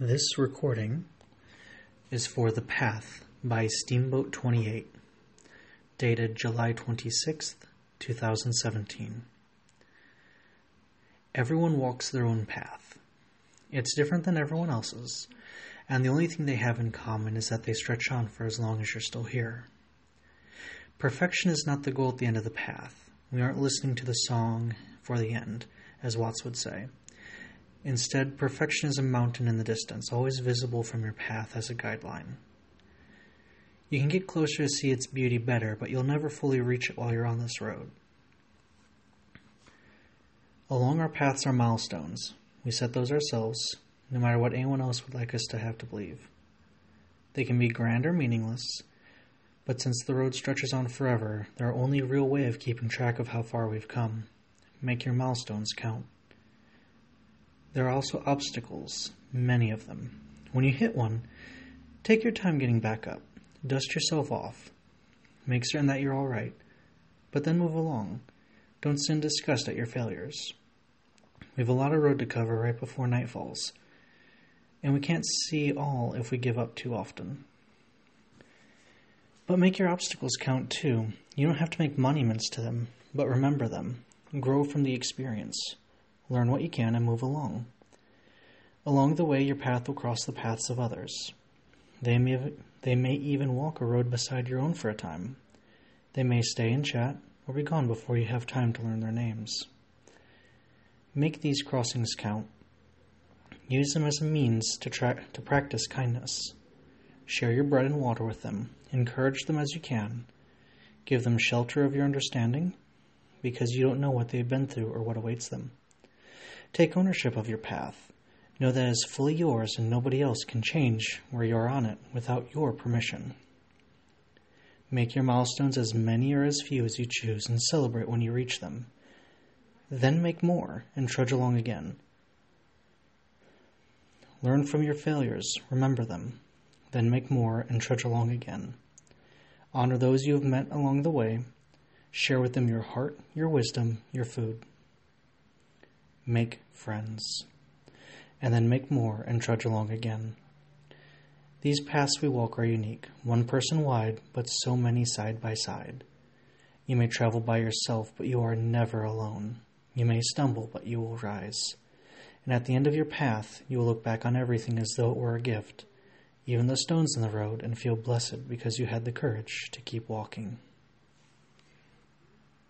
This recording is for The Path by Steamboat 28, dated July 26th, 2017. Everyone walks their own path. It's different than everyone else's, and the only thing they have in common is that they stretch on for as long as you're still here. Perfection is not the goal at the end of the path. We aren't listening to the song for the end, as Watts would say. Instead, perfection is a mountain in the distance, always visible from your path as a guideline. You can get closer to see its beauty better, but you'll never fully reach it while you're on this road. Along our paths are milestones. We set those ourselves, no matter what anyone else would like us to have to believe. They can be grand or meaningless, but since the road stretches on forever, they're our only real way of keeping track of how far we've come. Make your milestones count. There are also obstacles, many of them. When you hit one, take your time getting back up. Dust yourself off. Make certain that you're all right, but then move along. Don't sit in disgust at your failures. We have a lot of road to cover right before night falls, and we can't see all if we give up too often. But make your obstacles count too. You don't have to make monuments to them, but remember them. Grow from the experience. Learn what you can and move along. Along the way, your path will cross the paths of others. They may, they may even walk a road beside your own for a time. They may stay and chat or be gone before you have time to learn their names. Make these crossings count. Use them as a means to, tra- to practice kindness. Share your bread and water with them. Encourage them as you can. Give them shelter of your understanding because you don't know what they've been through or what awaits them. Take ownership of your path. Know that it is fully yours and nobody else can change where you are on it without your permission. Make your milestones as many or as few as you choose and celebrate when you reach them. Then make more and trudge along again. Learn from your failures, remember them. Then make more and trudge along again. Honor those you have met along the way. Share with them your heart, your wisdom, your food make friends, and then make more and trudge along again. These paths we walk are unique, one person wide, but so many side by side. You may travel by yourself, but you are never alone. You may stumble, but you will rise. And at the end of your path, you will look back on everything as though it were a gift, even the stones in the road, and feel blessed because you had the courage to keep walking.